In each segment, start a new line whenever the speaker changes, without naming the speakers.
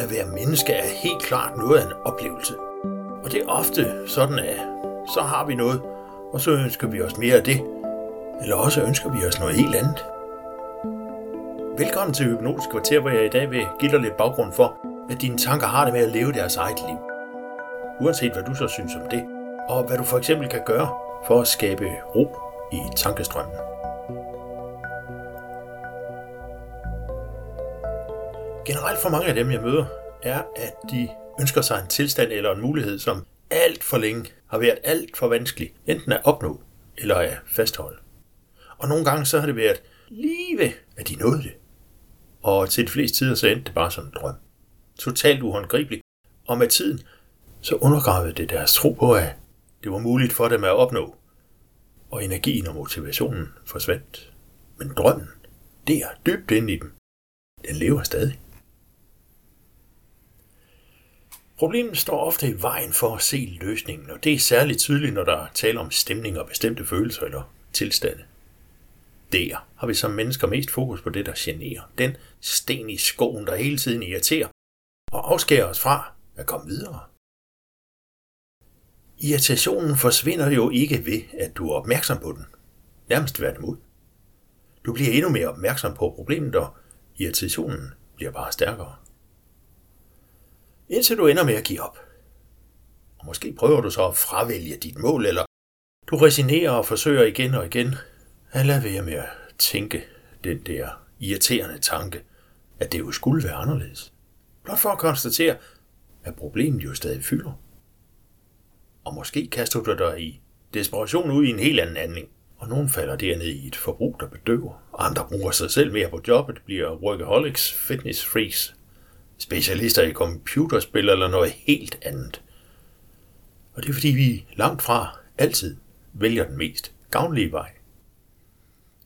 at være menneske er helt klart noget af en oplevelse. Og det er ofte sådan, at så har vi noget, og så ønsker vi os mere af det. Eller også ønsker vi os noget helt andet. Velkommen til Hypnotisk Kvarter, hvor jeg i dag vil give dig lidt baggrund for, at dine tanker har det med at leve deres eget liv. Uanset hvad du så synes om det, og hvad du for eksempel kan gøre for at skabe ro i tankestrømmen. Generelt for mange af dem, jeg møder, er, at de ønsker sig en tilstand eller en mulighed, som alt for længe har været alt for vanskelig, enten at opnå eller at fastholde. Og nogle gange så har det været lige ved, at de nåede det. Og til de fleste tider så endte det bare som en drøm. Totalt uhåndgribeligt. Og med tiden så undergravede det deres tro på, at det var muligt for dem at opnå. Og energien og motivationen forsvandt. Men drømmen, det er dybt inde i dem. Den lever stadig. Problemet står ofte i vejen for at se løsningen, og det er særligt tydeligt, når der taler om stemning og bestemte følelser eller tilstande. Der har vi som mennesker mest fokus på det, der generer. Den sten i skoen, der hele tiden irriterer og afskærer os fra at komme videre. Irritationen forsvinder jo ikke ved, at du er opmærksom på den. Nærmest tværtimod. Du bliver endnu mere opmærksom på problemet, og irritationen bliver bare stærkere indtil du ender med at give op. Og måske prøver du så at fravælge dit mål, eller du resignerer og forsøger igen og igen at lade være med at tænke den der irriterende tanke, at det jo skulle være anderledes. Blot for at konstatere, at problemet jo stadig fylder. Og måske kaster du dig i desperation ud i en helt anden handling, og nogen falder derned i et forbrug, der bedøver. Andre bruger sig selv mere på jobbet, bliver workaholics, fitness freaks, specialister i computerspil eller noget helt andet. Og det er fordi vi langt fra altid vælger den mest gavnlige vej.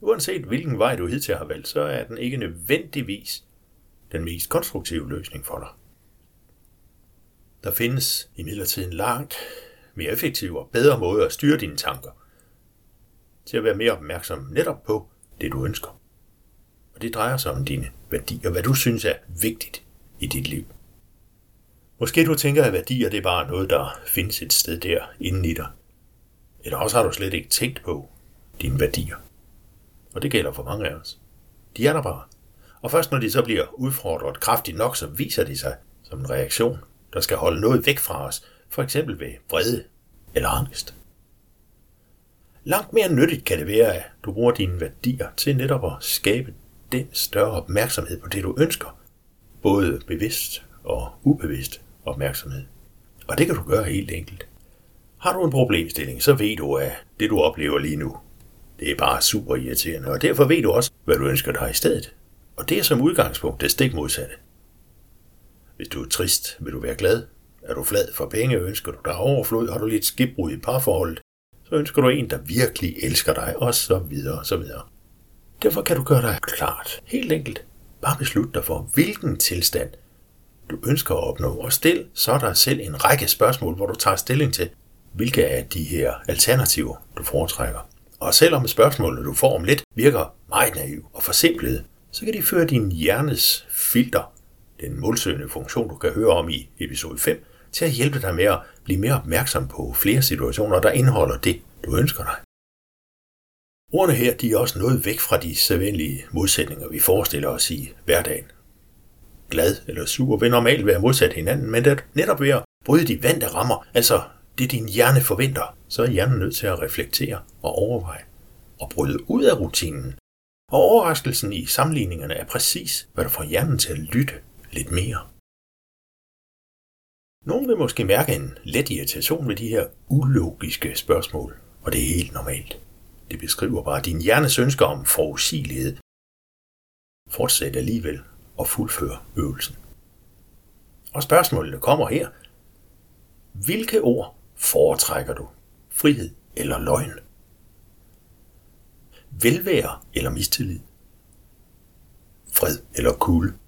Uanset hvilken vej du hidtil har valgt, så er den ikke nødvendigvis den mest konstruktive løsning for dig. Der findes imidlertid en langt mere effektiv og bedre måde at styre dine tanker, til at være mere opmærksom netop på det, du ønsker. Og det drejer sig om dine værdier, hvad du synes er vigtigt i dit liv. Måske du tænker, at værdier det er bare noget, der findes et sted der inden i dig. Eller også har du slet ikke tænkt på dine værdier. Og det gælder for mange af os. De er der bare. Og først når de så bliver udfordret kraftigt nok, så viser de sig som en reaktion, der skal holde noget væk fra os, for eksempel ved vrede eller angst. Langt mere nyttigt kan det være, at du bruger dine værdier til netop at skabe den større opmærksomhed på det, du ønsker, både bevidst og ubevidst opmærksomhed. Og det kan du gøre helt enkelt. Har du en problemstilling, så ved du, at det du oplever lige nu, det er bare super irriterende, og derfor ved du også, hvad du ønsker dig i stedet. Og det er som udgangspunkt det stik modsatte. Hvis du er trist, vil du være glad. Er du flad for penge, ønsker du dig overflod, har du lidt skibbrud i parforholdet, så ønsker du en, der virkelig elsker dig, og så videre og så videre. Derfor kan du gøre dig klart, helt enkelt, Bare beslut dig for, hvilken tilstand du ønsker at opnå, og stil så dig selv en række spørgsmål, hvor du tager stilling til, hvilke af de her alternativer du foretrækker. Og selvom spørgsmålene, du får om lidt, virker meget naive og forsimplede, så kan de føre din hjernes filter, den målsøgende funktion, du kan høre om i episode 5, til at hjælpe dig med at blive mere opmærksom på flere situationer, der indeholder det, du ønsker dig. Ordene her de er også noget væk fra de sædvanlige modsætninger, vi forestiller os i hverdagen. Glad eller sur vil normalt være modsat hinanden, men det netop ved at bryde de vante rammer, altså det din hjerne forventer, så er hjernen nødt til at reflektere og overveje og bryde ud af rutinen. Og overraskelsen i sammenligningerne er præcis, hvad der får hjernen til at lytte lidt mere. Nogle vil måske mærke en let irritation ved de her ulogiske spørgsmål, og det er helt normalt. Det beskriver bare din hjernes ønsker om forudsigelighed. Fortsæt alligevel og fuldfør øvelsen. Og spørgsmålene kommer her. Hvilke ord foretrækker du? Frihed eller løgn? Velvære eller mistillid? Fred eller kulde?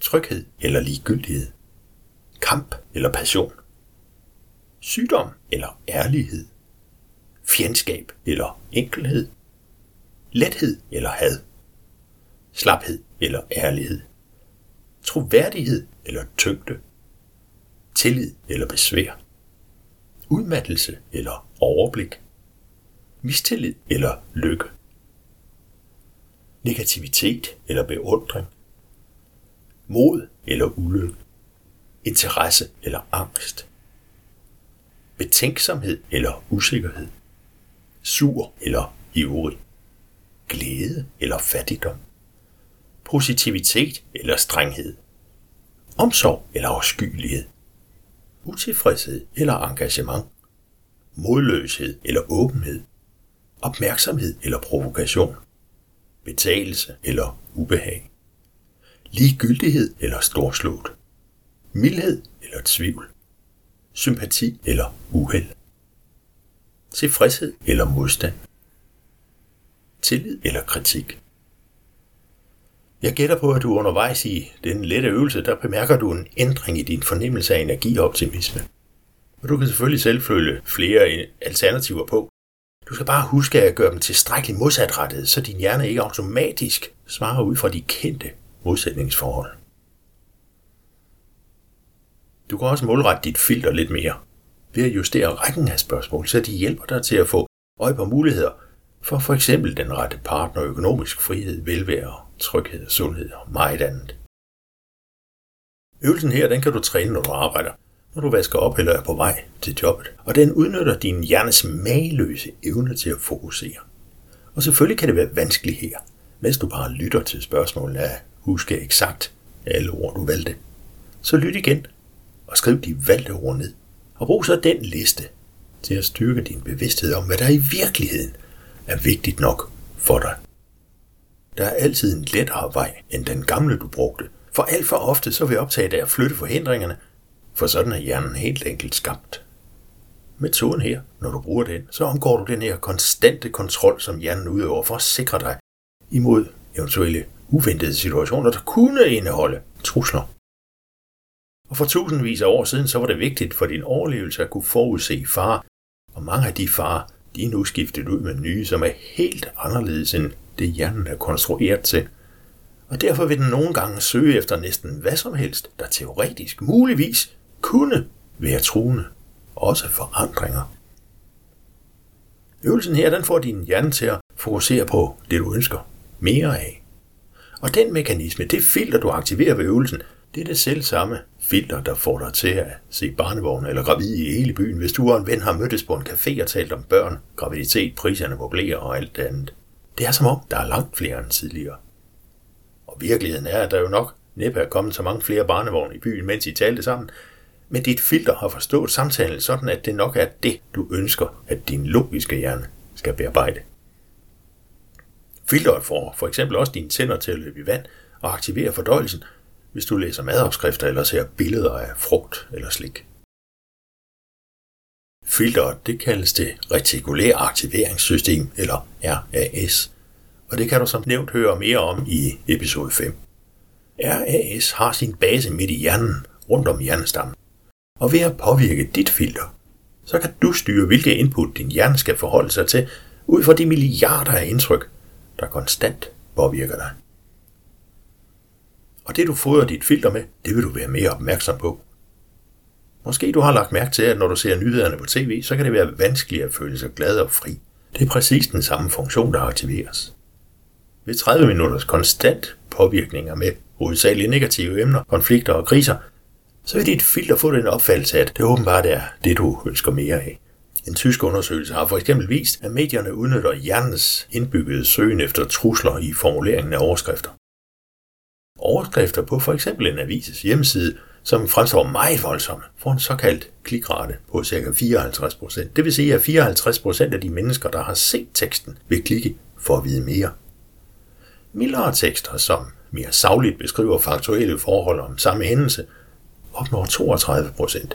Tryghed eller ligegyldighed? Kamp eller passion? Sygdom eller ærlighed? Fjendskab eller enkelhed, lethed eller had, slaphed eller ærlighed, troværdighed eller tyngde, tillid eller besvær, udmattelse eller overblik, mistillid eller lykke, negativitet eller beundring, mod eller ulykke, interesse eller angst, betænksomhed eller usikkerhed, sur eller ivrig, glæde eller fattigdom, positivitet eller strenghed, omsorg eller afskyelighed, utilfredshed eller engagement, modløshed eller åbenhed, opmærksomhed eller provokation, betalelse eller ubehag, ligegyldighed eller storslået, mildhed eller tvivl, sympati eller uheld, tilfredshed eller modstand, tillid eller kritik. Jeg gætter på, at du undervejs i den lette øvelse, der bemærker du en ændring i din fornemmelse af energi og optimisme. Og du kan selvfølgelig selv følge flere alternativer på. Du skal bare huske at gøre dem tilstrækkeligt modsatrettet, så din hjerne ikke automatisk svarer ud fra de kendte modsætningsforhold. Du kan også målrette dit filter lidt mere ved at justere rækken af spørgsmål, så de hjælper dig til at få øje på muligheder for for eksempel den rette partner, økonomisk frihed, velvære, tryghed, sundhed og meget andet. Øvelsen her, den kan du træne, når du arbejder, når du vasker op eller er på vej til jobbet, og den udnytter din hjernes mageløse evne til at fokusere. Og selvfølgelig kan det være vanskeligt her, mens du bare lytter til spørgsmålene af huske eksakt alle ord, du valgte. Så lyt igen og skriv de valgte ord ned. Og brug så den liste til at styrke din bevidsthed om, hvad der i virkeligheden er vigtigt nok for dig. Der er altid en lettere vej end den gamle, du brugte. For alt for ofte så vil optage af at flytte forhindringerne, for sådan er hjernen helt enkelt skabt. Metoden her, når du bruger den, så omgår du den her konstante kontrol, som hjernen udøver for at sikre dig imod eventuelle uventede situationer, der kunne indeholde trusler. Og for tusindvis af år siden, så var det vigtigt for din overlevelse at kunne forudse far, og mange af de far, de er nu skiftet ud med nye, som er helt anderledes end det hjernen er konstrueret til. Og derfor vil den nogle gange søge efter næsten hvad som helst, der teoretisk muligvis kunne være truende, også forandringer. Øvelsen her, den får din hjerne til at fokusere på det, du ønsker mere af. Og den mekanisme, det filter, du aktiverer ved øvelsen, det er det selv samme filter, der får dig til at se barnevogne eller gravid i hele byen, hvis du og en ven har mødtes på en café og talt om børn, graviditet, priserne på blære og alt det andet. Det er som om, der er langt flere end tidligere. Og virkeligheden er, at der jo nok næppe er kommet så mange flere barnevogne i byen, mens I talte sammen, men dit filter har forstået samtalen sådan, at det nok er det, du ønsker, at din logiske hjerne skal bearbejde. Filteret får for eksempel også dine tænder til at løbe i vand og aktivere fordøjelsen, hvis du læser madopskrifter eller ser billeder af frugt eller slik. Filteret det kaldes det retikulære aktiveringssystem, eller RAS, og det kan du som nævnt høre mere om i episode 5. RAS har sin base midt i hjernen, rundt om hjernestammen. Og ved at påvirke dit filter, så kan du styre, hvilke input din hjerne skal forholde sig til, ud fra de milliarder af indtryk, der konstant påvirker dig. Og det du fodrer dit filter med, det vil du være mere opmærksom på. Måske du har lagt mærke til, at når du ser nyhederne på tv, så kan det være vanskeligt at føle sig glad og fri. Det er præcis den samme funktion, der aktiveres. Ved 30 minutters konstant påvirkninger med hovedsageligt negative emner, konflikter og kriser, så vil dit filter få den opfattelse, at det åbenbart er det, du ønsker mere af. En tysk undersøgelse har for eksempel vist, at medierne udnytter hjernens indbyggede søgen efter trusler i formuleringen af overskrifter. Overskrifter på for eksempel en avises hjemmeside, som fremstår meget voldsomme, får en såkaldt klikrate på ca. 54%. Det vil sige, at 54% af de mennesker, der har set teksten, vil klikke for at vide mere. Mildere tekster, som mere savligt beskriver faktuelle forhold om samme hændelse, opnår 32%.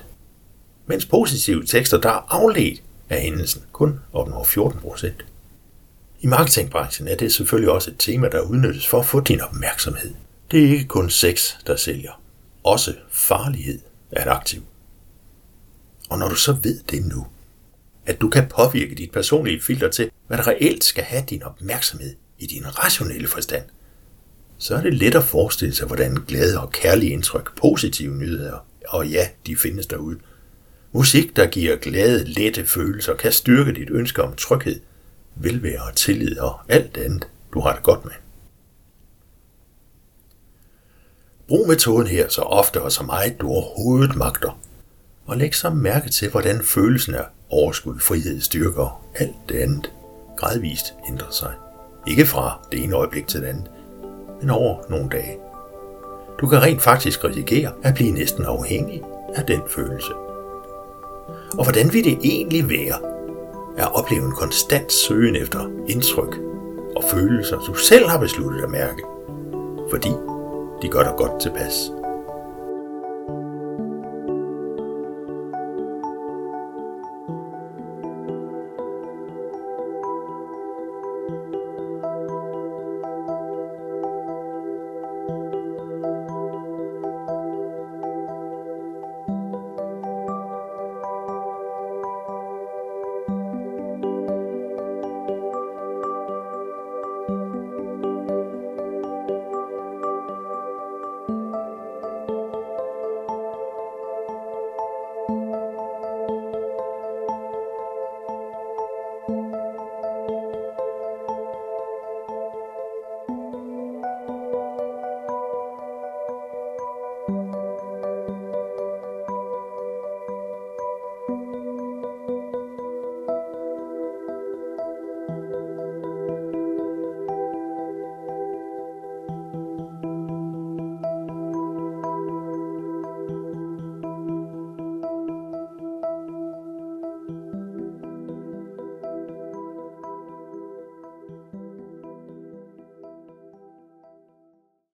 Mens positive tekster, der er afledt af hændelsen, kun opnår 14%. I marketingbranchen er det selvfølgelig også et tema, der udnyttes for at få din opmærksomhed. Det er ikke kun sex, der sælger. Også farlighed er et aktiv. Og når du så ved det nu, at du kan påvirke dit personlige filter til, hvad der reelt skal have din opmærksomhed i din rationelle forstand, så er det let at forestille sig, hvordan glade og kærlige indtryk, positive nyheder, og ja, de findes derude. Musik, der giver glade, lette følelser, kan styrke dit ønske om tryghed, velvære og tillid og alt andet, du har det godt med. Brug metoden her så ofte og så meget du overhovedet magter, og læg så mærke til, hvordan følelsen af overskud, frihed, styrke og alt det andet gradvist ændrer sig. Ikke fra det ene øjeblik til det andet, men over nogle dage. Du kan rent faktisk risikere at blive næsten afhængig af den følelse. Og hvordan vil det egentlig være at opleve en konstant søgen efter indtryk og følelser, du selv har besluttet at mærke, fordi de gør dig godt tilpas.